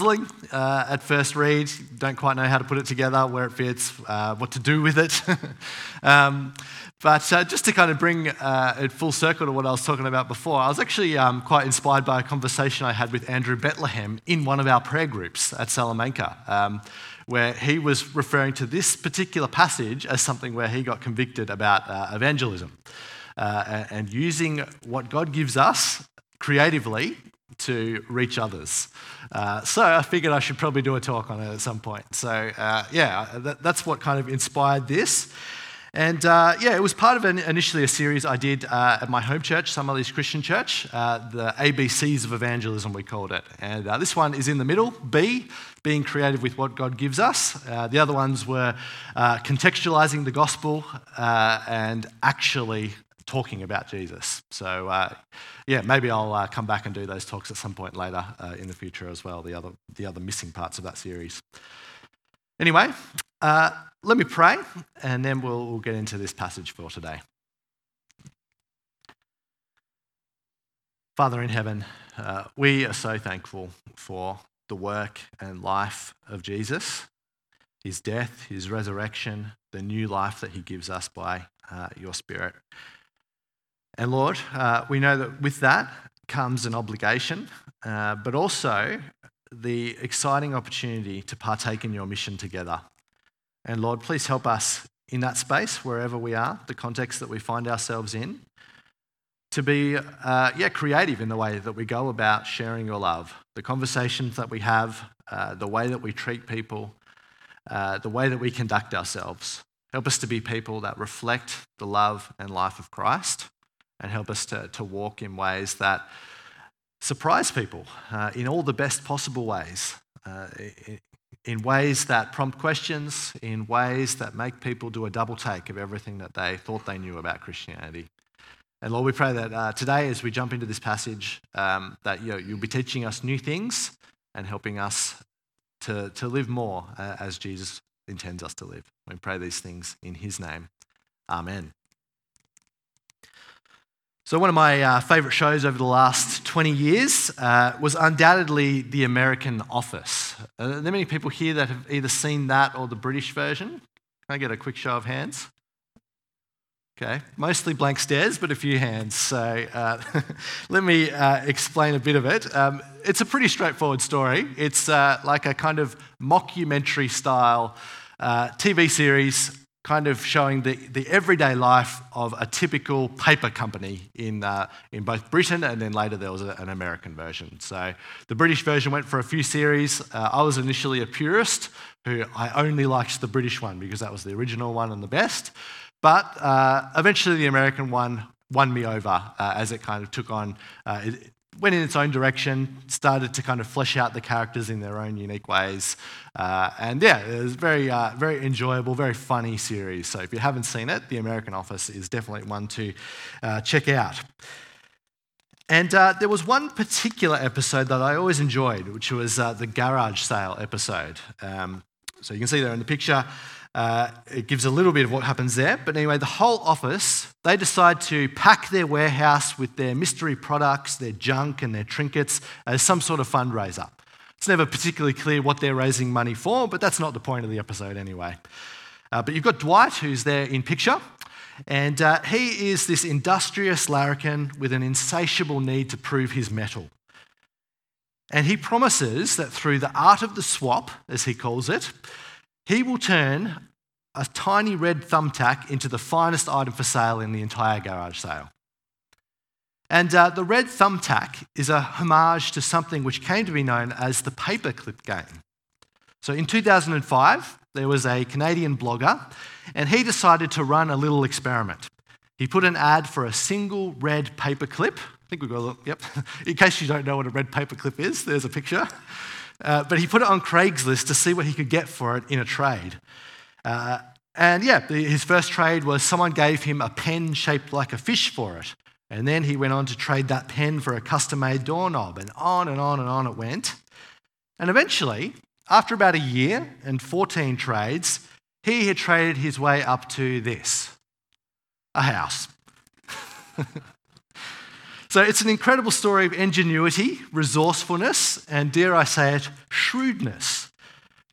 uh, at first read. Don't quite know how to put it together, where it fits, uh, what to do with it. um, but uh, just to kind of bring uh, it full circle to what I was talking about before, I was actually um, quite inspired by a conversation I had with Andrew Bethlehem in one of our prayer groups at Salamanca, um, where he was referring to this particular passage as something where he got convicted about uh, evangelism uh, and using what God gives us creatively to reach others. Uh, so I figured I should probably do a talk on it at some point. So uh, yeah, that, that's what kind of inspired this. And uh, yeah, it was part of an, initially a series I did uh, at my home church, Summerleas Christian Church, uh, the ABCs of evangelism, we called it. And uh, this one is in the middle B, being creative with what God gives us. the other ones were contextualizing the gospel and actually talking about Jesus. So, yeah, maybe I'll uh, come back and do those talks at some point later uh, in the future as well, the other, the other missing parts of that series. Anyway, uh, let me pray and then we'll, we'll get into this passage for today. Father in heaven, uh, we are so thankful for the work and life of Jesus, his death, his resurrection, the new life that he gives us by uh, your Spirit. And Lord, uh, we know that with that comes an obligation, uh, but also the exciting opportunity to partake in your mission together. And Lord, please help us in that space, wherever we are, the context that we find ourselves in, to be uh, yeah, creative in the way that we go about sharing your love, the conversations that we have, uh, the way that we treat people, uh, the way that we conduct ourselves. Help us to be people that reflect the love and life of Christ and help us to, to walk in ways that surprise people uh, in all the best possible ways, uh, in ways that prompt questions, in ways that make people do a double take of everything that they thought they knew about Christianity. And Lord, we pray that uh, today, as we jump into this passage, um, that you you'll be teaching us new things and helping us to, to live more uh, as Jesus intends us to live. We pray these things in His name. Amen. So, one of my uh, favourite shows over the last 20 years uh, was undoubtedly The American Office. Are there many people here that have either seen that or the British version? Can I get a quick show of hands? Okay, mostly blank stares, but a few hands. So uh, let me uh, explain a bit of it. Um, it's a pretty straightforward story. It's uh, like a kind of mockumentary style TV series kind of showing the, the everyday life of a typical paper company in, uh, in both Britain and then later there was a, an American version. So the British version went for a few series. Uh, I was initially a purist who I only liked the British one because that was the original one and the best. But uh, eventually the American one won me over uh, as it kind of took on. Uh, it, went in its own direction, started to kind of flesh out the characters in their own unique ways. Uh, and yeah, it was very, uh, very enjoyable, very funny series. So if you haven't seen it, The American Office is definitely one to uh, check out. And uh, there was one particular episode that I always enjoyed, which was uh, the garage sale episode. Um, so you can see there in the picture, uh, it gives a little bit of what happens there. But anyway, the whole office, they decide to pack their warehouse with their mystery products, their junk, and their trinkets as some sort of fundraiser. It's never particularly clear what they're raising money for, but that's not the point of the episode anyway. Uh, but you've got Dwight, who's there in picture, and uh, he is this industrious larrikin with an insatiable need to prove his mettle. And he promises that through the art of the swap, as he calls it, he will turn a tiny red thumbtack into the finest item for sale in the entire garage sale. And uh, the red thumbtack is a homage to something which came to be known as the paperclip game. So in 2005, there was a Canadian blogger, and he decided to run a little experiment. He put an ad for a single red paperclip. I think we've got a look, yep. In case you don't know what a red paperclip is, there's a picture. Uh, but he put it on Craigslist to see what he could get for it in a trade. Uh, and yeah, his first trade was someone gave him a pen shaped like a fish for it. And then he went on to trade that pen for a custom made doorknob, and on and on and on it went. And eventually, after about a year and 14 trades, he had traded his way up to this a house. So it's an incredible story of ingenuity, resourcefulness, and dare I say it, shrewdness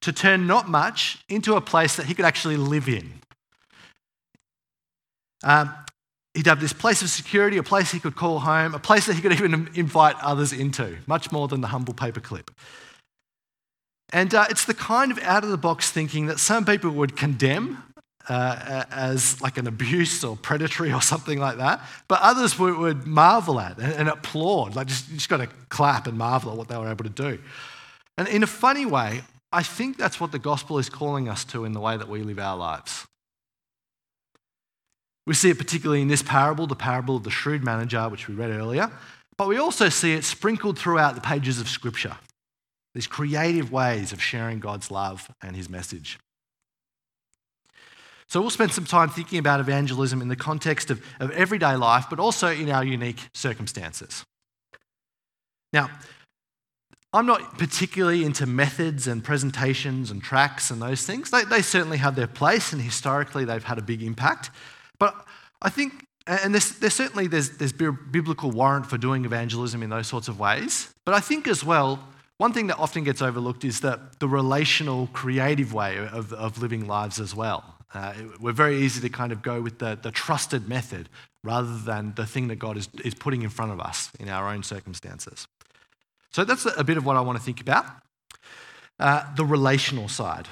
to turn not much into a place that he could actually live in. Um, he'd have this place of security, a place he could call home, a place that he could even invite others into, much more than the humble paperclip. And uh, it's the kind of out of the box thinking that some people would condemn uh, as like an abuse or predatory or something like that, but others would, would marvel at and, and, applaud. Like just, you just got to clap and marvel at what they were able to do. And in a funny way, I think that's what the gospel is calling us to in the way that we live our lives. We see it particularly in this parable, the parable of the shrewd manager, which we read earlier, but we also see it sprinkled throughout the pages of Scripture. These creative ways of sharing God's love and his message. So we'll spend some time thinking about evangelism in the context of, of everyday life, but also in our unique circumstances. Now, I'm not particularly into methods and presentations and tracts and those things. They, they certainly have their place, and historically they've had a big impact. But I think, and there's, there's certainly there's, there's biblical warrant for doing evangelism in those sorts of ways. But I think as well, one thing that often gets overlooked is that the relational, creative way of, of living lives as well. Uh, we're very easy to kind of go with the, the trusted method rather than the thing that God is, is putting in front of us in our own circumstances. So that's a bit of what I want to think about. Uh, the relational side.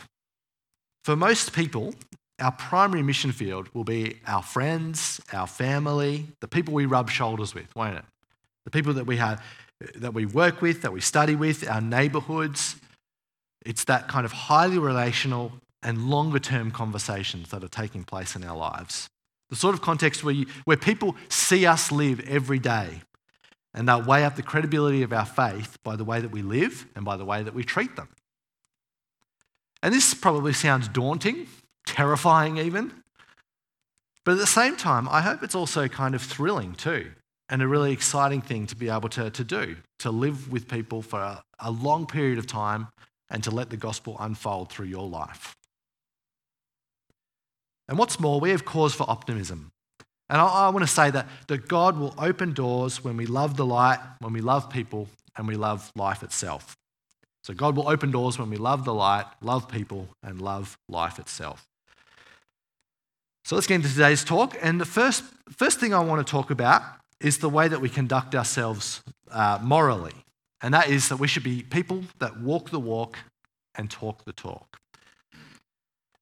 For most people, our primary mission field will be our friends, our family, the people we rub shoulders with, won't it? The people that we have, that we work with, that we study with, our neighborhoods. It's that kind of highly relational, and longer term conversations that are taking place in our lives. The sort of context where, you, where people see us live every day and they'll weigh up the credibility of our faith by the way that we live and by the way that we treat them. And this probably sounds daunting, terrifying even. But at the same time, I hope it's also kind of thrilling too, and a really exciting thing to be able to, to do, to live with people for a, a long period of time and to let the gospel unfold through your life. And what's more, we have cause for optimism. And I, I want to say that, that God will open doors when we love the light, when we love people, and we love life itself. So God will open doors when we love the light, love people, and love life itself. So let's get into today's talk. And the first, first thing I want to talk about is the way that we conduct ourselves uh, morally. And that is that we should be people that walk the walk and talk the talk.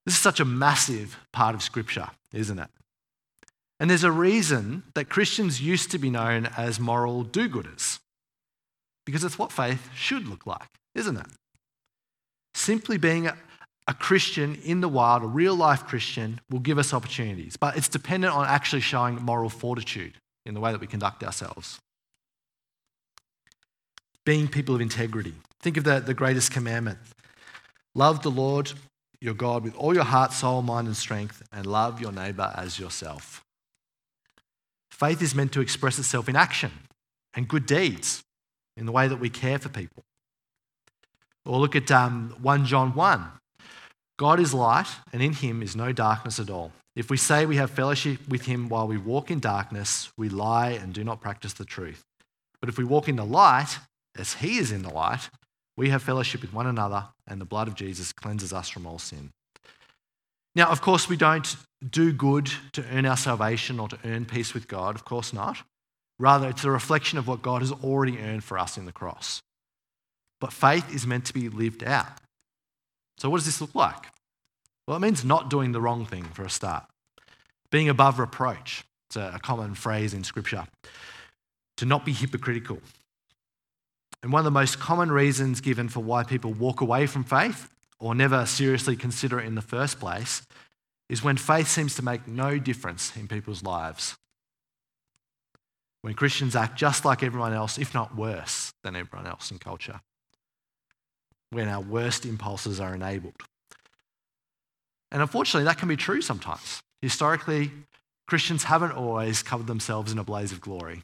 This is such a massive part of Scripture, isn't it? And there's a reason that Christians used to be known as moral do gooders, because it's what faith should look like, isn't it? Simply being a, a Christian in the wild, a real life Christian, will give us opportunities, but it's dependent on actually showing moral fortitude in the way that we conduct ourselves. Being people of integrity. Think of the, the greatest commandment love the Lord your God with all your heart, soul, mind, and strength, and love your neighbor as yourself. Faith is meant to express itself in action and good deeds in the way that we care for people. Or look at um, 1 John 1. God is light, and in him is no darkness at all. If we say we have fellowship with him while we walk in darkness, we lie and do not practice the truth. But if we walk in the light, as he is in the light, we have fellowship with one another, and the blood of Jesus cleanses us from all sin. Now, of course, we don't do good to earn our salvation or to earn peace with God. Of course not. Rather, it's a reflection of what God has already earned for us in the cross. But faith is meant to be lived out. So, what does this look like? Well, it means not doing the wrong thing for a start, being above reproach. It's a common phrase in Scripture. To not be hypocritical, and one of the most common reasons given for why people walk away from faith or never seriously consider it in the first place is when faith seems to make no difference in people's lives. When Christians act just like everyone else, if not worse than everyone else in culture. When our worst impulses are enabled. And unfortunately, that can be true sometimes. Historically, Christians haven't always covered themselves in a blaze of glory.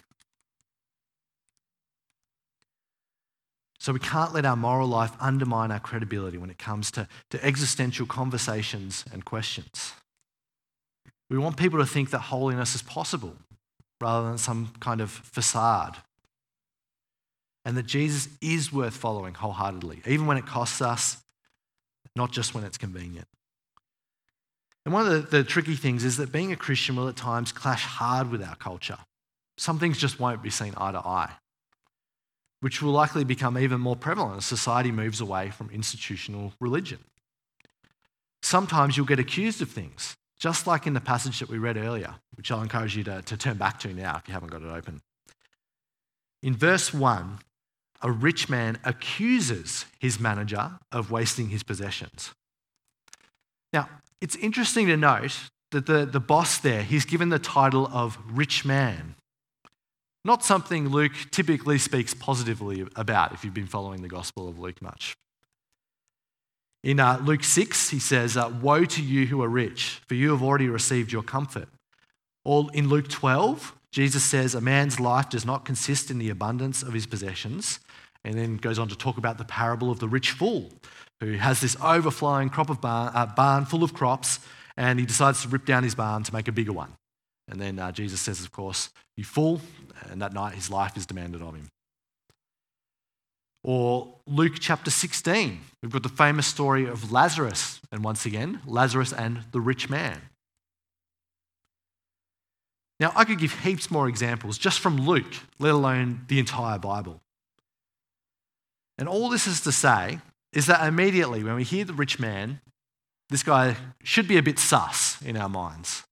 So we can't let our moral life undermine our credibility when it comes to, to existential conversations and questions. We want people to think that holiness is possible, rather than some kind of facade. And that Jesus is worth following wholeheartedly, even when it costs us, not just when it's convenient. And one of the, the, tricky things is that being a Christian will at times clash hard with our culture. Some things just won't be seen eye to eye, which will likely become even more prevalent as society moves away from institutional religion. Sometimes you'll get accused of things, just like in the passage that we read earlier, which I'll encourage you to, to turn back to now if you haven't got it open. In verse 1, a rich man accuses his manager of wasting his possessions. Now, it's interesting to note that the, the boss there, he's given the title of rich man. Not something Luke typically speaks positively about if you've been following the Gospel of Luke much. In uh, Luke 6, he says, uh, Woe to you who are rich, for you have already received your comfort. Or in Luke 12, Jesus says, A man's life does not consist in the abundance of his possessions. And then goes on to talk about the parable of the rich fool, who has this overflowing crop of barn, uh, barn full of crops, and he decides to rip down his barn to make a bigger one. And then uh, Jesus says, of course, You fool, and that night his life is demanded of him. Or Luke chapter 16, we've got the famous story of Lazarus, and once again, Lazarus and the rich man. Now, I could give heaps more examples just from Luke, let alone the entire Bible. And all this is to say is that immediately when we hear the rich man, this guy should be a bit sus in our minds.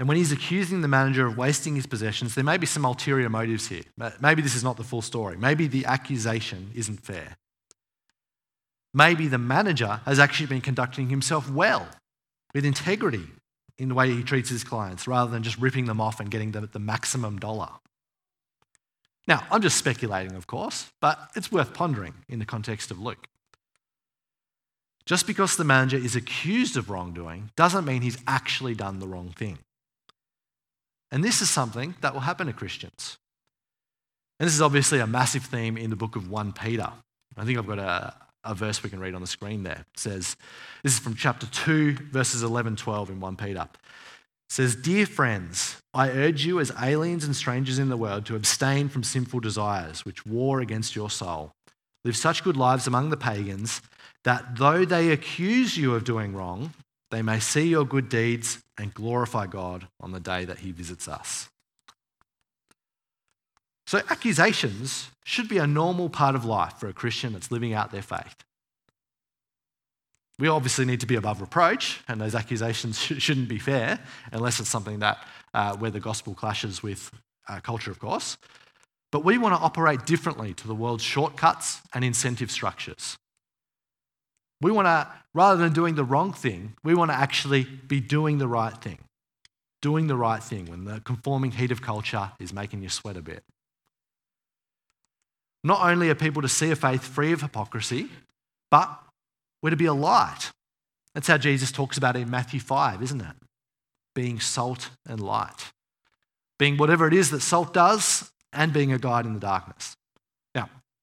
And when he's accusing the manager of wasting his possessions, there may be some ulterior motives here. Maybe this is not the full story. Maybe the accusation isn't fair. Maybe the manager has actually been conducting himself well, with integrity in the way he treats his clients, rather than just ripping them off and getting the, the maximum dollar. Now, I'm just speculating, of course, but it's worth pondering in the context of Luke. Just because the manager is accused of wrongdoing doesn't mean he's actually done the wrong thing. And this is something that will happen to Christians. And this is obviously a massive theme in the book of 1 Peter. I think I've got a, a verse we can read on the screen there. It says, this is from chapter 2, verses 11, 12 in 1 Peter. It says, Dear friends, I urge you as aliens and strangers in the world to abstain from sinful desires which war against your soul. Live such good lives among the pagans that though they accuse you of doing wrong, they may see your good deeds and glorify God on the day that He visits us. So, accusations should be a normal part of life for a Christian that's living out their faith. We obviously need to be above reproach, and those accusations shouldn't be fair unless it's something that uh, where the gospel clashes with uh, culture, of course. But we want to operate differently to the world's shortcuts and incentive structures. We want to, rather than doing the wrong thing, we want to actually be doing the right thing. Doing the right thing when the conforming heat of culture is making you sweat a bit. Not only are people to see a faith free of hypocrisy, but we're to be a light. That's how Jesus talks about it in Matthew 5, isn't it? Being salt and light. Being whatever it is that salt does and being a guide in the darkness.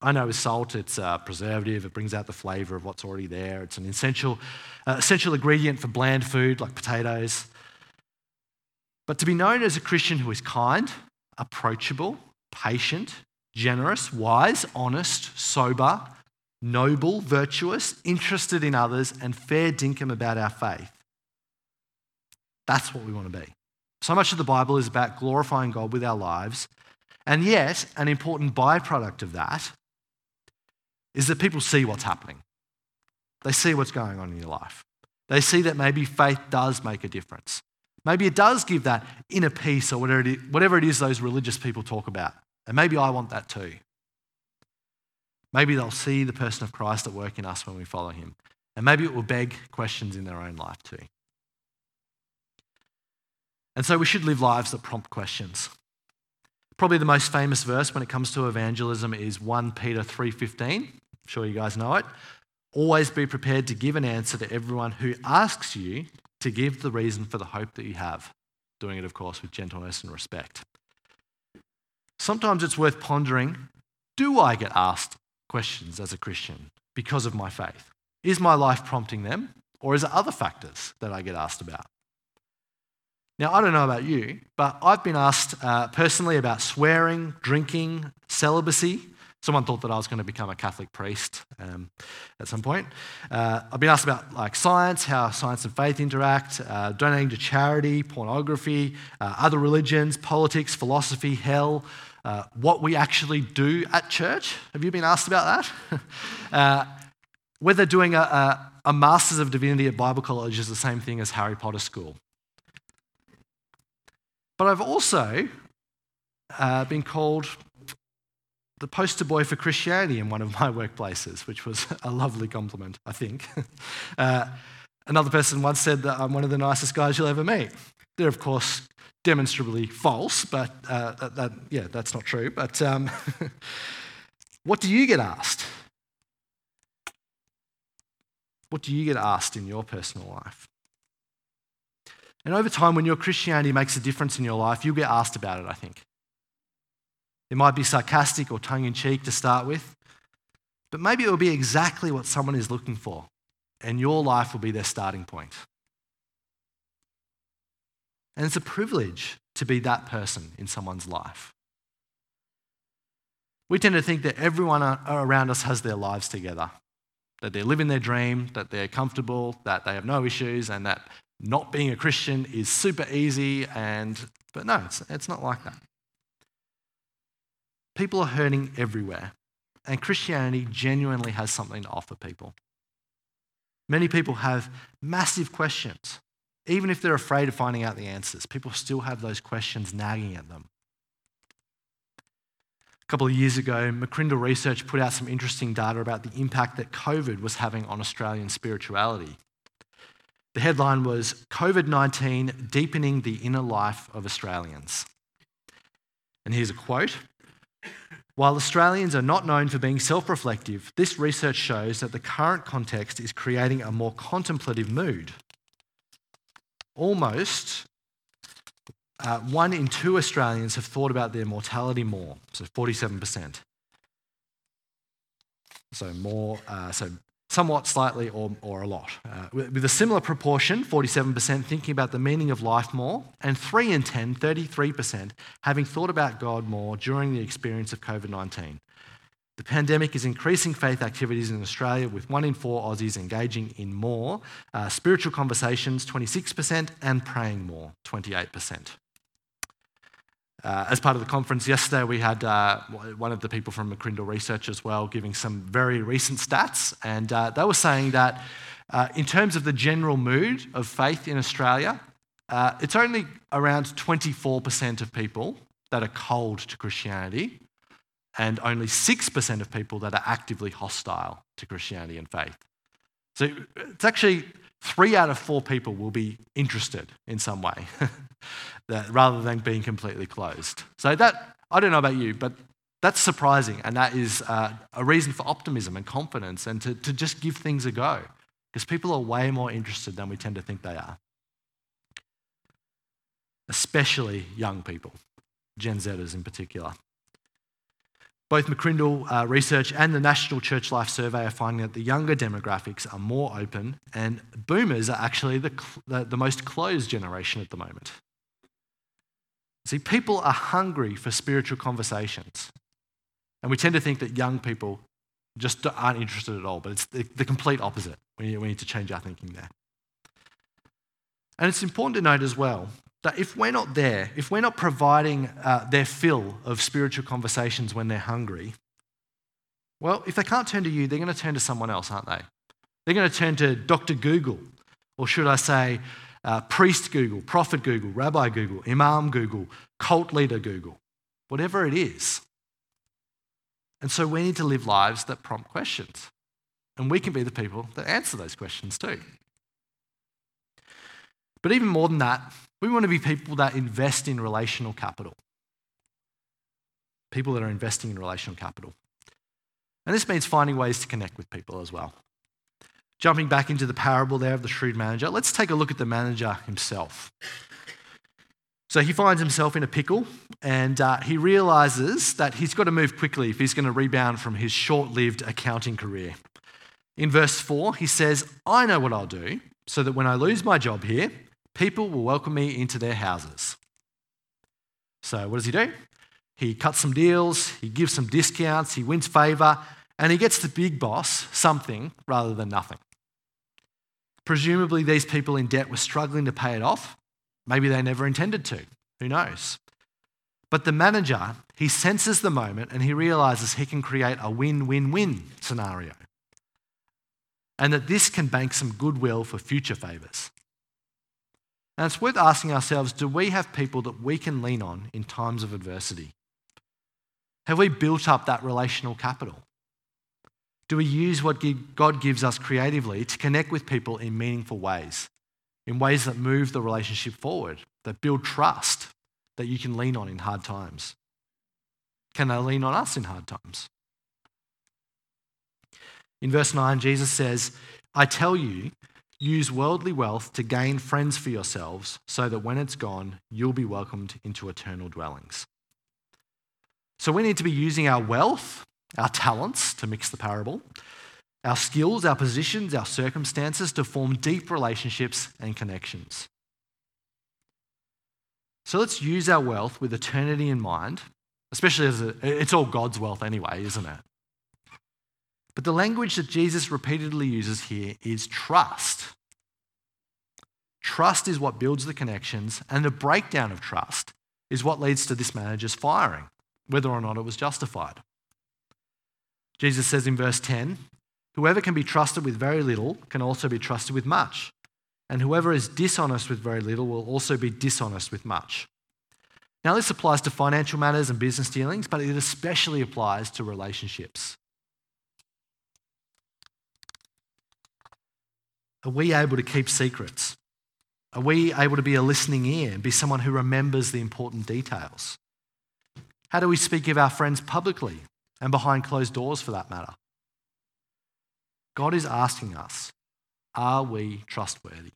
I know with salt, it's a preservative, it brings out the flavour of what's already there. It's an essential, uh, essential ingredient for bland food like potatoes. But to be known as a Christian who is kind, approachable, patient, generous, wise, honest, sober, noble, virtuous, interested in others, and fair dinkum about our faith. That's what we want to be. So much of the Bible is about glorifying God with our lives. And yet, an important byproduct of that is that people see what's happening. They see what's going on in your life. They see that maybe faith does make a difference. Maybe it does give that inner peace or whatever it is, whatever it is those religious people talk about. And maybe I want that too. Maybe they'll see the person of Christ at work in us when we follow him. And maybe it will beg questions in their own life too. And so we should live lives that prompt questions. Probably the most famous verse when it comes to evangelism is 1 Peter 3:15. I'm sure you guys know it. Always be prepared to give an answer to everyone who asks you to give the reason for the hope that you have. Doing it, of course, with gentleness and respect. Sometimes it's worth pondering do I get asked questions as a Christian because of my faith? Is my life prompting them, or is it other factors that I get asked about? Now, I don't know about you, but I've been asked uh, personally about swearing, drinking, celibacy. Someone thought that I was going to become a Catholic priest um, at some point. Uh, I've been asked about like science, how science and faith interact, uh, donating to charity, pornography, uh, other religions, politics, philosophy, hell, uh, what we actually do at church. Have you been asked about that? Uh, whether doing a, a, a Masters of Divinity at Bible College is the same thing as Harry Potter School. But I've also uh, been called the poster boy for Christianity in one of my workplaces, which was a lovely compliment, I think. Uh, another person once said that I'm one of the nicest guys you'll ever meet. They're, of course, demonstrably false, but uh, that, that, yeah, that's not true. But um, what do you get asked? What do you get asked in your personal life? And over time, when your Christianity makes a difference in your life, you'll get asked about it, I think. It might be sarcastic or tongue in cheek to start with, but maybe it will be exactly what someone is looking for, and your life will be their starting point. And it's a privilege to be that person in someone's life. We tend to think that everyone around us has their lives together, that they're living their dream, that they're comfortable, that they have no issues, and that not being a Christian is super easy. And but no, it's, it's not like that. People are hurting everywhere, and Christianity genuinely has something to offer people. Many people have massive questions. Even if they're afraid of finding out the answers, people still have those questions nagging at them. A couple of years ago, McCrindle Research put out some interesting data about the impact that COVID was having on Australian spirituality. The headline was COVID 19 Deepening the Inner Life of Australians. And here's a quote while Australians are not known for being self reflective, this research shows that the current context is creating a more contemplative mood. Almost uh, one in two Australians have thought about their mortality more, so 47%. So more, uh, so somewhat, slightly, or, or a lot. Uh, with a similar proportion, 47%, thinking about the meaning of life more, and 3 in 10, 33%, having thought about God more during the experience of COVID 19. The pandemic is increasing faith activities in Australia, with one in four Aussies engaging in more uh, spiritual conversations, 26%, and praying more, 28%. Uh, as part of the conference yesterday, we had uh, one of the people from McCrindle Research as well giving some very recent stats, and uh, they were saying that uh, in terms of the general mood of faith in Australia, uh, it's only around 24% of people that are cold to Christianity, and only 6% of people that are actively hostile to Christianity and faith. So it's actually three out of four people will be interested in some way that, rather than being completely closed. So that, I don't know about you, but that's surprising. And that is uh, a reason for optimism and confidence and to, to just give things a go because people are way more interested than we tend to think they are. Especially young people, Gen Zers in particular. Both McCrindle uh, Research and the National Church Life Survey are finding that the younger demographics are more open, and boomers are actually the, the, the most closed generation at the moment. See, people are hungry for spiritual conversations. And we tend to think that young people just aren't interested at all, but it's the, the complete opposite. We, we need to change our thinking there. And it's important to note as well that if we're not there, if we're not providing uh, their fill of spiritual conversations when they're hungry, well, if they can't turn to you, they're going to turn to someone else, aren't they? They're going to turn to Dr. Google, or should I say, uh, Priest Google, Prophet Google, Rabbi Google, Imam Google, Cult Leader Google, whatever it is. And so we need to live lives that prompt questions. And we can be the people that answer those questions too. But even more than that, we want to be people that invest in relational capital. People that are investing in relational capital. And this means finding ways to connect with people as well. Jumping back into the parable there of the shrewd manager, let's take a look at the manager himself. So he finds himself in a pickle and uh, he realizes that he's got to move quickly if he's going to rebound from his short lived accounting career. In verse 4, he says, I know what I'll do so that when I lose my job here, People will welcome me into their houses. So, what does he do? He cuts some deals, he gives some discounts, he wins favour, and he gets the big boss something rather than nothing. Presumably, these people in debt were struggling to pay it off. Maybe they never intended to. Who knows? But the manager, he senses the moment and he realizes he can create a win win win scenario. And that this can bank some goodwill for future favours. And it's worth asking ourselves do we have people that we can lean on in times of adversity? Have we built up that relational capital? Do we use what God gives us creatively to connect with people in meaningful ways, in ways that move the relationship forward, that build trust that you can lean on in hard times? Can they lean on us in hard times? In verse 9, Jesus says, I tell you, use worldly wealth to gain friends for yourselves, so that when it's gone, you'll be welcomed into eternal dwellings. So we need to be using our wealth, our talents, to mix the parable, our skills, our positions, our circumstances to form deep relationships and connections. So let's use our wealth with eternity in mind, especially as it's all God's wealth anyway, isn't it? But the language that Jesus repeatedly uses here is trust. Trust is what builds the connections, and the breakdown of trust is what leads to this manager's firing, whether or not it was justified. Jesus says in verse 10 Whoever can be trusted with very little can also be trusted with much. And whoever is dishonest with very little will also be dishonest with much. Now, this applies to financial matters and business dealings, but it especially applies to relationships. Are we able to keep secrets? Are we able to be a listening ear and be someone who remembers the important details? How do we speak of our friends publicly and behind closed doors for that matter? God is asking us are we trustworthy?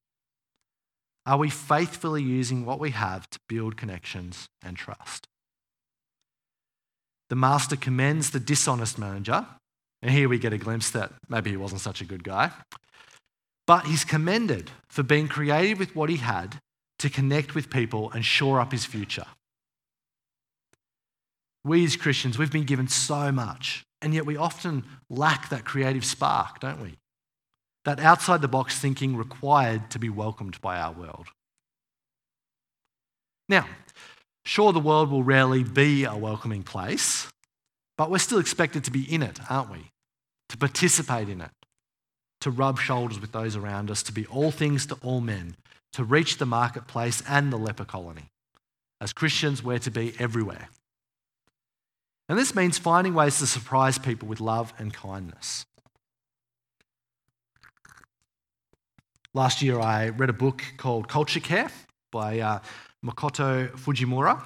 Are we faithfully using what we have to build connections and trust? The master commends the dishonest manager, and here we get a glimpse that maybe he wasn't such a good guy. But he's commended for being creative with what he had to connect with people and shore up his future. We as Christians, we've been given so much, and yet we often lack that creative spark, don't we? that outside the box thinking required to be welcomed by our world. Now, sure, the world will rarely be a welcoming place, but we're still expected to be in it, aren't we? To participate in it, to rub shoulders with those around us, to be all things to all men, to reach the marketplace and the leper colony. As Christians, we're to be everywhere. And this means finding ways to surprise people with love and kindness. Last year, I read a book called Culture Care by uh, Makoto Fujimura.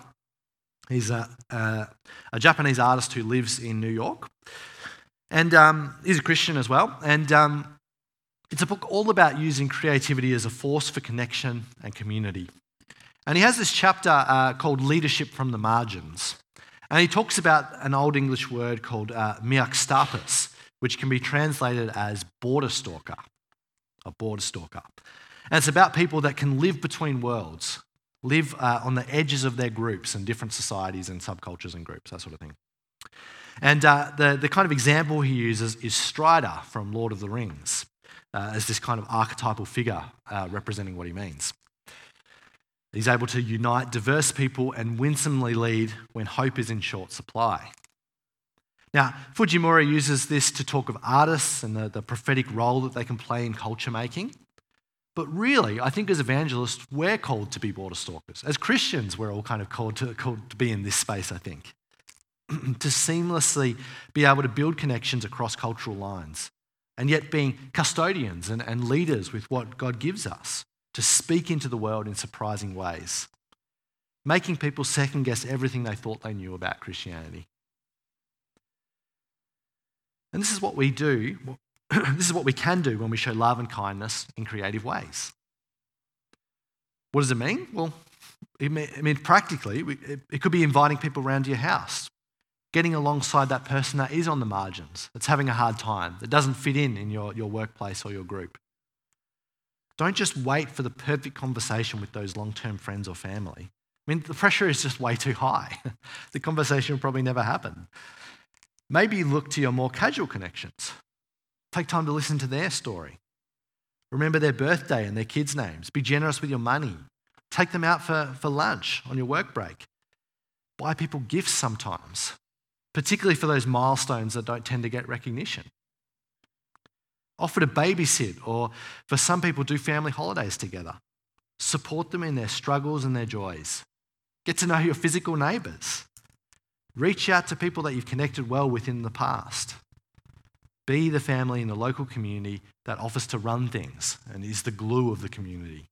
He's a, a, a, Japanese artist who lives in New York. And um, he's a Christian as well. And um, it's a book all about using creativity as a force for connection and community. And he has this chapter uh, called Leadership from the Margins. And he talks about an old English word called uh, which can be translated as border stalker a border stalker. And it's about people that can live between worlds, live uh, on the edges of their groups and different societies and subcultures and groups, that sort of thing. And uh, the, the kind of example he uses is Strider from Lord of the Rings uh, as this kind of archetypal figure uh, representing what he means. He's able to unite diverse people and winsomely lead when hope is in short supply. Now, Fujimura uses this to talk of artists and the, the prophetic role that they can play in culture making. But really, I think as evangelists, we're called to be border stalkers. As Christians, we're all kind of called to, called to be in this space, I think. to seamlessly be able to build connections across cultural lines, and yet being custodians and, and leaders with what God gives us to speak into the world in surprising ways, making people second guess everything they thought they knew about Christianity. And this is what we do, this is what we can do when we show love and kindness in creative ways. What does it mean? Well, I mean, practically, it could be inviting people around to your house, getting alongside that person that is on the margins, that's having a hard time, that doesn't fit in in your, your workplace or your group. Don't just wait for the perfect conversation with those long term friends or family. I mean, the pressure is just way too high. the conversation will probably never happen. Maybe look to your more casual connections. Take time to listen to their story. Remember their birthday and their kids' names. Be generous with your money. Take them out for, for lunch on your work break. Buy people gifts sometimes, particularly for those milestones that don't tend to get recognition. Offer to babysit, or for some people, do family holidays together. Support them in their struggles and their joys. Get to know your physical neighbours. Reach out to people that you've connected well with in the past. Be the family in the local community that offers to run things and is the glue of the community.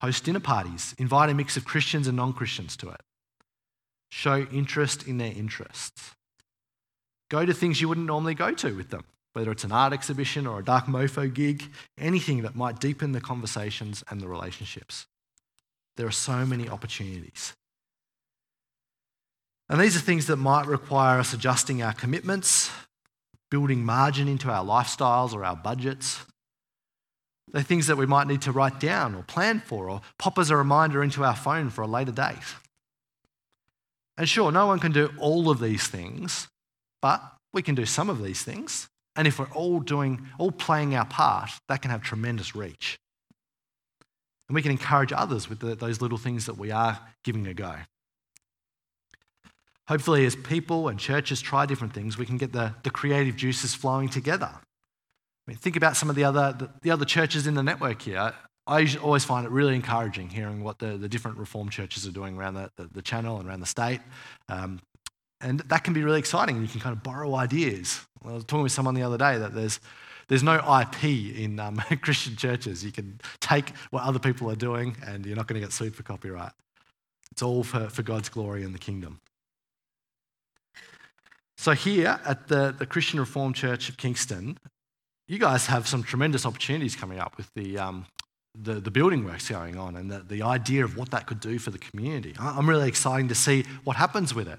Host dinner parties. Invite a mix of Christians and non Christians to it. Show interest in their interests. Go to things you wouldn't normally go to with them whether it's an art exhibition or a dark mofo gig, anything that might deepen the conversations and the relationships. There are so many opportunities. And these are things that might require us adjusting our commitments, building margin into our lifestyles or our budgets. They're things that we might need to write down or plan for or pop as a reminder into our phone for a later date. And sure, no one can do all of these things, but we can do some of these things. And if we're all doing, all playing our part, that can have tremendous reach. And we can encourage others with the, those little things that we are giving a go. Hopefully, as people and churches try different things, we can get the, the creative juices flowing together. I mean, think about some of the other, the, the other churches in the network here. I always find it really encouraging hearing what the, the different Reformed churches are doing around the, the, the channel and around the state. Um, and that can be really exciting. You can kind of borrow ideas. I was talking with someone the other day that there's, there's no IP in um, Christian churches. You can take what other people are doing and you're not going to get sued for copyright. It's all for, for God's glory and the kingdom. So, here at the, the Christian Reformed Church of Kingston, you guys have some tremendous opportunities coming up with the, um, the, the, building works going on and the, the idea of what that could do for the community. I'm really excited to see what happens with it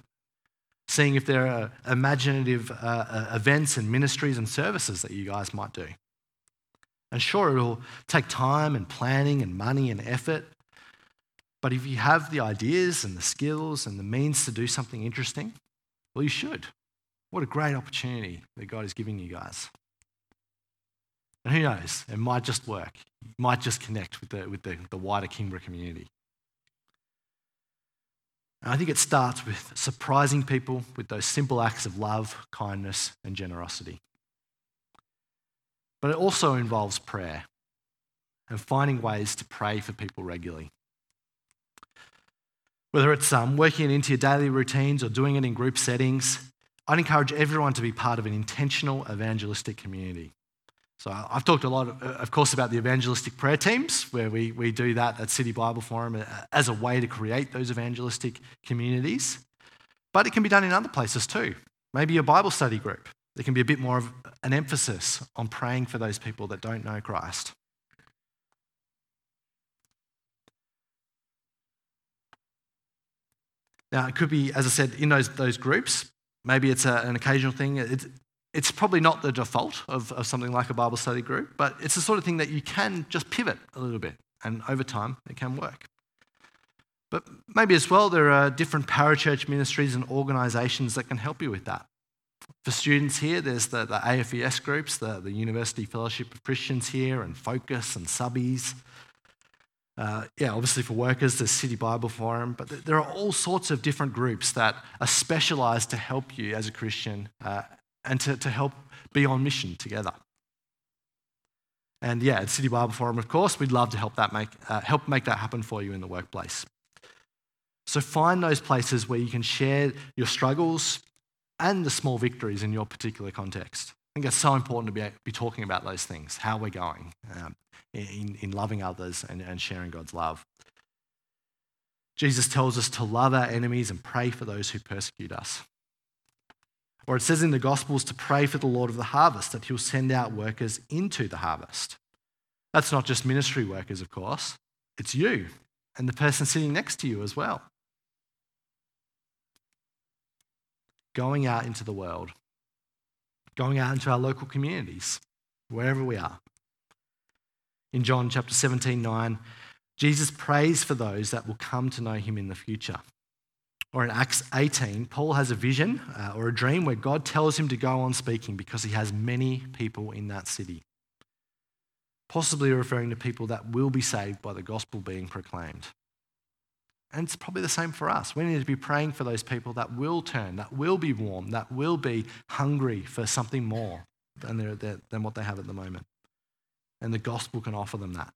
seeing if there are imaginative uh, uh, events and ministries and services that you guys might do. And sure, it'll take time and planning and money and effort. But if you have the ideas and the skills and the means to do something interesting, well, you should. What a great opportunity that God is giving you guys. And who knows, it might just work. It might just connect with the, with the, the wider Kingborough community. And I think it starts with surprising people with those simple acts of love, kindness, and generosity. But it also involves prayer and finding ways to pray for people regularly. Whether it's um, working it into your daily routines or doing it in group settings, I'd encourage everyone to be part of an intentional evangelistic community. So I've talked a lot, of, of, course, about the evangelistic prayer teams, where we, we do that at City Bible Forum uh, as a way to create those evangelistic communities. But it can be done in other places too. Maybe a Bible study group. There can be a bit more of an emphasis on praying for those people that don't know Christ. Now, it could be, as I said, in those, those groups, maybe it's a, an occasional thing. It's, it's probably not the default of, of something like a Bible study group, but it's the sort of thing that you can just pivot a little bit, and over time it can work. But maybe as well, there are different parachurch ministries and organisations that can help you with that. For students here, there's the, the AFES groups, the, the University Fellowship of Christians here, and Focus and Subbies. Uh, yeah, obviously for workers, there's City Bible Forum, but there are all sorts of different groups that are specialised to help you as a Christian uh, and to, to help be on mission together. And yeah, at City Bible Forum, of course, we'd love to help, that make, uh, help make that happen for you in the workplace. So find those places where you can share your struggles and the small victories in your particular context. I think it's so important to be, be talking about those things, how we're going um, in, in loving others and, and sharing God's love. Jesus tells us to love our enemies and pray for those who persecute us. Or it says in the Gospels to pray for the Lord of the harvest, that he'll send out workers into the harvest. That's not just ministry workers, of course, it's you and the person sitting next to you as well. Going out into the world, going out into our local communities, wherever we are. In John chapter 17, 9, Jesus prays for those that will come to know him in the future. Or in Acts 18, Paul has a vision uh, or a dream where God tells him to go on speaking because he has many people in that city. Possibly referring to people that will be saved by the gospel being proclaimed. And it's probably the same for us. We need to be praying for those people that will turn, that will be warm, that will be hungry for something more than, than what they have at the moment. And the gospel can offer them that.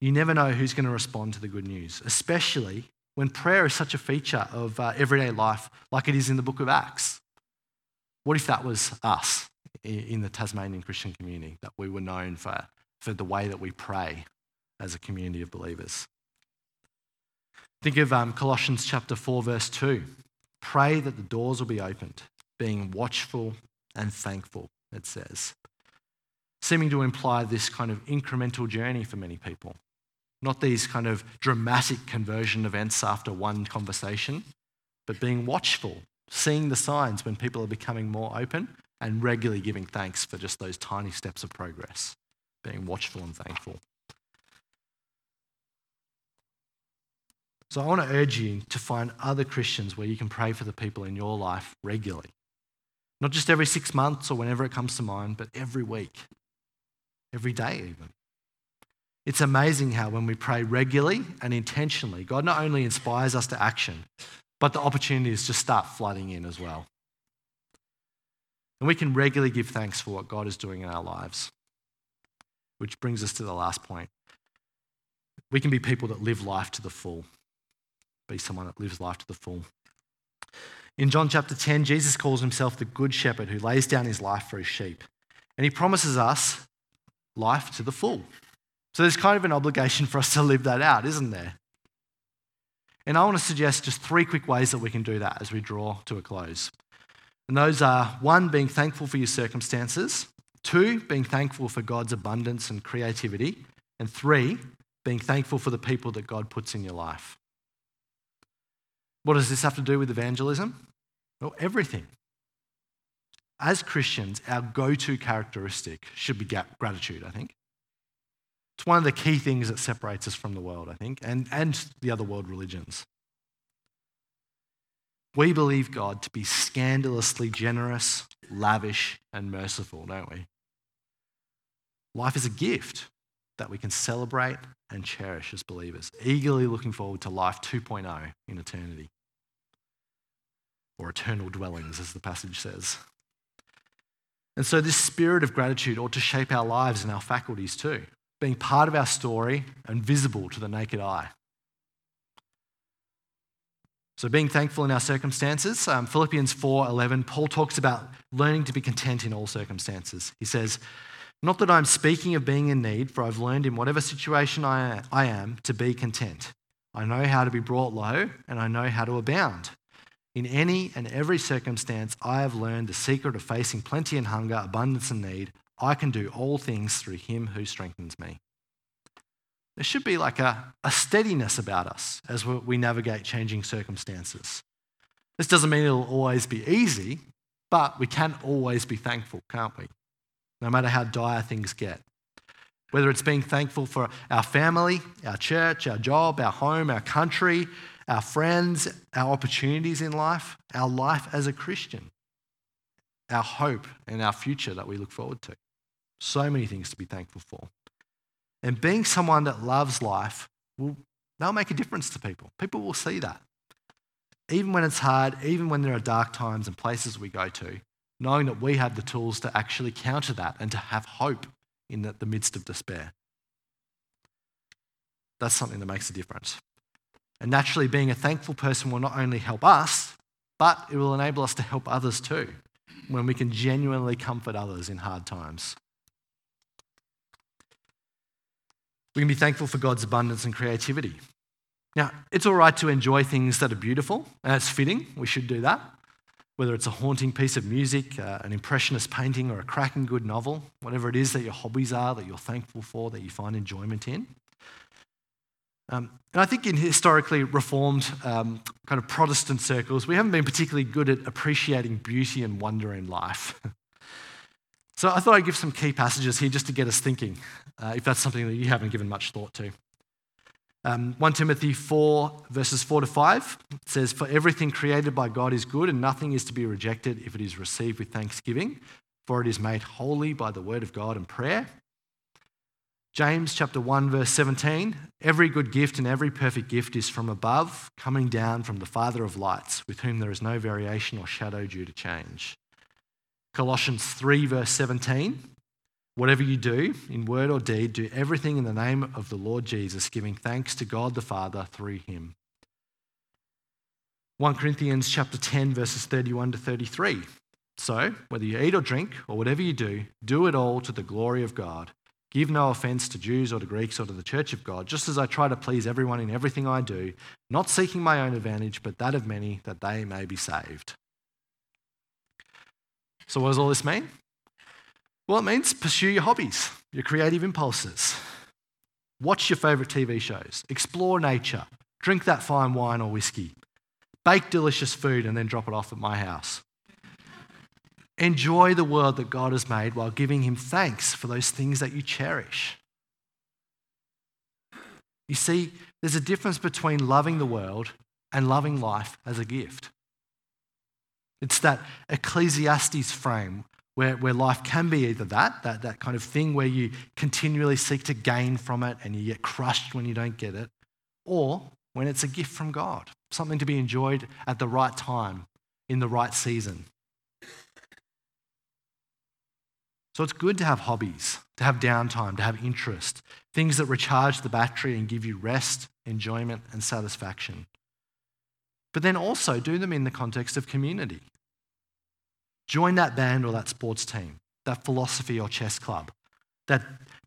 You never know who's going to respond to the good news, especially when prayer is such a feature of uh, everyday life, like it is in the book of Acts? What if that was us in the Tasmanian Christian community, that we were known for, for the way that we pray as a community of believers? Think of um, Colossians chapter 4, verse 2. Pray that the doors will be opened, being watchful and thankful, it says. Seeming to imply this kind of incremental journey for many people. Not these kind of dramatic conversion events after one conversation, but being watchful, seeing the signs when people are becoming more open and regularly giving thanks for just those tiny steps of progress, being watchful and thankful. So I want to urge you to find other Christians where you can pray for the people in your life regularly. Not just every six months or whenever it comes to mind, but every week, every day, even. It's amazing how, when we pray regularly and intentionally, God not only inspires us to action, but the opportunities just start flooding in as well. And we can regularly give thanks for what God is doing in our lives. Which brings us to the last point. We can be people that live life to the full, be someone that lives life to the full. In John chapter 10, Jesus calls himself the good shepherd who lays down his life for his sheep. And he promises us life to the full. So there's kind of an obligation for us to live that out, isn't there? And I want to suggest just three quick ways that we can do that as we draw to a close. And those are one, being thankful for your circumstances, two, being thankful for God's abundance and creativity, and three, being thankful for the people that God puts in your life. What does this have to do with evangelism? Well, everything. As Christians, our go to characteristic should be gratitude, I think. It's one of the key things that separates us from the world, I think, and, and the other world religions. We believe God to be scandalously generous, lavish, and merciful, don't we? Life is a gift that we can celebrate and cherish as believers, eagerly looking forward to life 2.0 in eternity, or eternal dwellings, as the passage says. And so, this spirit of gratitude ought to shape our lives and our faculties too being part of our story and visible to the naked eye. So, being thankful in our circumstances, um, Philippians 4:11, Paul talks about learning to be content in all circumstances. He says, "Not that I'm speaking of being in need, for I've learned in whatever situation I, I am to be content. I know how to be brought low, and I know how to abound. In any and every circumstance, I have learned the secret of facing plenty and hunger, abundance and need. I can do all things through him who strengthens me. There should be like a, a steadiness about us as we navigate changing circumstances. This doesn't mean it'll always be easy, but we can always be thankful, can't we? No matter how dire things get. Whether it's being thankful for our family, our church, our job, our home, our country, our friends, our opportunities in life, our life as a Christian, our hope and our future that we look forward to. So many things to be thankful for. And being someone that loves life will they'll make a difference to people. People will see that. Even when it's hard, even when there are dark times and places we go to, knowing that we have the tools to actually counter that and to have hope in the, the midst of despair. That's something that makes a difference. And naturally, being a thankful person will not only help us, but it will enable us to help others too when we can genuinely comfort others in hard times. We can be thankful for God's abundance and creativity. Now, it's all right to enjoy things that are beautiful, and it's fitting. We should do that. Whether it's a haunting piece of music, uh, an impressionist painting, or a cracking good novel, whatever it is that your hobbies are, that you're thankful for, that you find enjoyment in. Um, and I think in historically reformed um, kind of Protestant circles, we haven't been particularly good at appreciating beauty and wonder in life. So I thought I'd give some key passages here just to get us thinking, uh, if that's something that you haven't given much thought to. Um, 1 Timothy 4, verses 4 to 5 says, For everything created by God is good, and nothing is to be rejected if it is received with thanksgiving, for it is made holy by the word of God and prayer. James chapter 1 verse 17 every good gift and every perfect gift is from above coming down from the father of lights with whom there is no variation or shadow due to change. Colossians 3 verse 17 whatever you do in word or deed do everything in the name of the Lord Jesus giving thanks to God the Father through him. 1 Corinthians chapter 10 verses 31 to 33 so whether you eat or drink or whatever you do do it all to the glory of God Give no offense to Jews or to Greeks or to the church of God, just as I try to please everyone in everything I do, not seeking my own advantage, but that of many, that they may be saved. So, what does all this mean? Well, it means pursue your hobbies, your creative impulses. Watch your favourite TV shows, explore nature, drink that fine wine or whiskey, bake delicious food and then drop it off at my house. Enjoy the world that God has made while giving Him thanks for those things that you cherish. You see, there's a difference between loving the world and loving life as a gift. It's that Ecclesiastes frame where, where life can be either that, that, that kind of thing where you continually seek to gain from it and you get crushed when you don't get it, or when it's a gift from God, something to be enjoyed at the right time, in the right season. So it's good to have hobbies, to have downtime, to have interest, things that recharge the battery and give you rest, enjoyment, and satisfaction. But then also do them in the context of community. Join that band or that sports team, that philosophy or chess club, that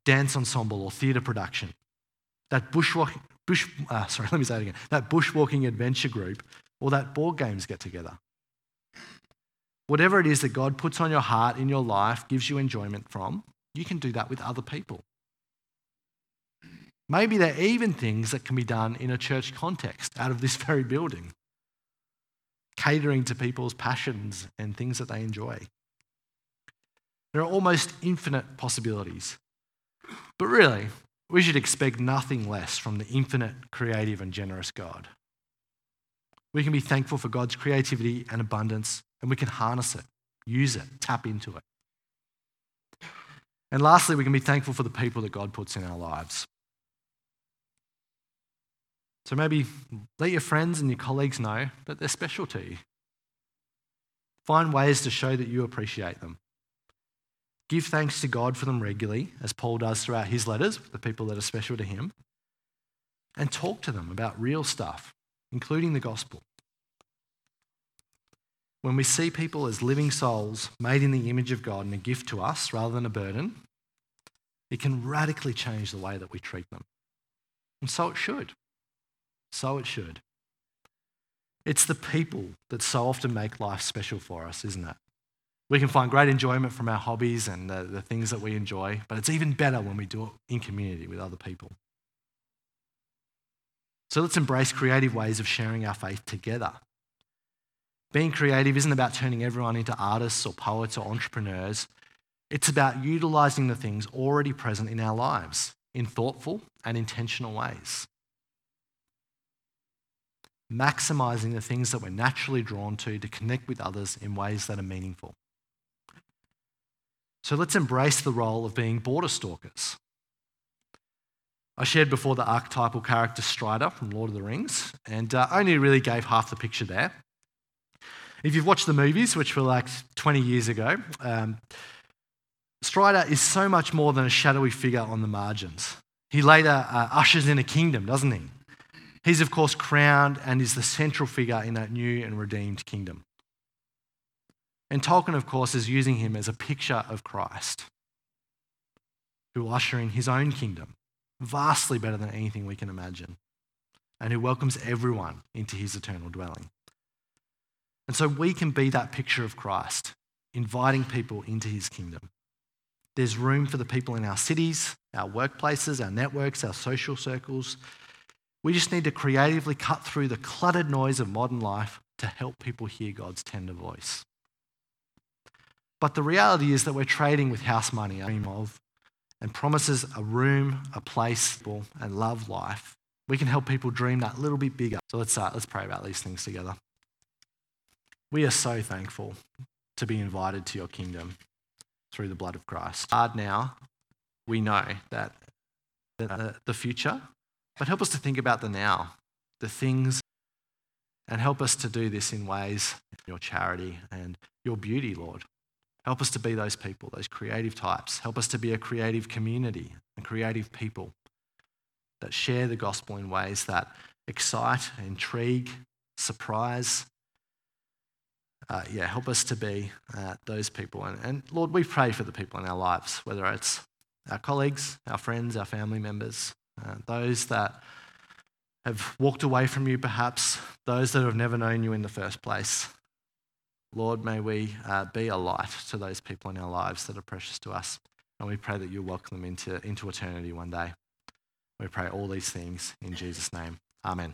dance ensemble or theatre production, that bushwalking, bush, uh, sorry, let me say it again, that bushwalking adventure group, or that board games get together. Whatever it is that God puts on your heart in your life, gives you enjoyment from, you can do that with other people. Maybe there are even things that can be done in a church context out of this very building, catering to people's passions and things that they enjoy. There are almost infinite possibilities. But really, we should expect nothing less from the infinite, creative, and generous God. We can be thankful for God's creativity and abundance and we can harness it, use it, tap into it. And lastly, we can be thankful for the people that God puts in our lives. So maybe let your friends and your colleagues know that they're special to you. Find ways to show that you appreciate them. Give thanks to God for them regularly, as Paul does throughout his letters, the people that are special to him. And talk to them about real stuff, including the gospel. When we see people as living souls made in the image of God and a gift to us rather than a burden, it can radically change the way that we treat them. And so it should. So it should. It's the people that so often make life special for us, isn't it? We can find great enjoyment from our hobbies and the, the things that we enjoy, but it's even better when we do it in community with other people. So let's embrace creative ways of sharing our faith together being creative isn't about turning everyone into artists or poets or entrepreneurs. It's about utilizing the things already present in our lives in thoughtful and intentional ways. Maximizing the things that we're naturally drawn to to connect with others in ways that are meaningful. So let's embrace the role of being border stalkers. I shared before the archetypal character Strider from Lord of the Rings, and uh, only really gave half the picture there. If you've watched the movies, which were like 20 years ago, um, Strider is so much more than a shadowy figure on the margins. He later uh, ushers in a kingdom, doesn't he? He's, of course, crowned and is the central figure in that new and redeemed kingdom. And Tolkien, of course, is using him as a picture of Christ, who will usher in his own kingdom, vastly better than anything we can imagine, and who welcomes everyone into his eternal dwelling. And so we can be that picture of Christ, inviting people into his kingdom. There's room for the people in our cities, our workplaces, our networks, our social circles. We just need to creatively cut through the cluttered noise of modern life to help people hear God's tender voice. But the reality is that we're trading with house money, dream of, and promises a room, a place, and love life. We can help people dream that little bit bigger. So let's, uh, let's pray about these things together. We are so thankful to be invited to your kingdom through the blood of Christ. Hard now, we know that, that uh, the future, but help us to think about the now, the things, and help us to do this in ways, your charity and your beauty, Lord. Help us to be those people, those creative types. Help us to be a creative community and creative people that share the gospel in ways that excite, intrigue, surprise. Uh, yeah, help us to be uh, those people. And, and Lord, we pray for the people in our lives, whether it's our colleagues, our friends, our family members, uh, those that have walked away from you, perhaps, those that have never known you in the first place. Lord, may we uh, be a light to those people in our lives that are precious to us. And we pray that you'll welcome them into, into eternity one day. We pray all these things in Jesus' name. Amen.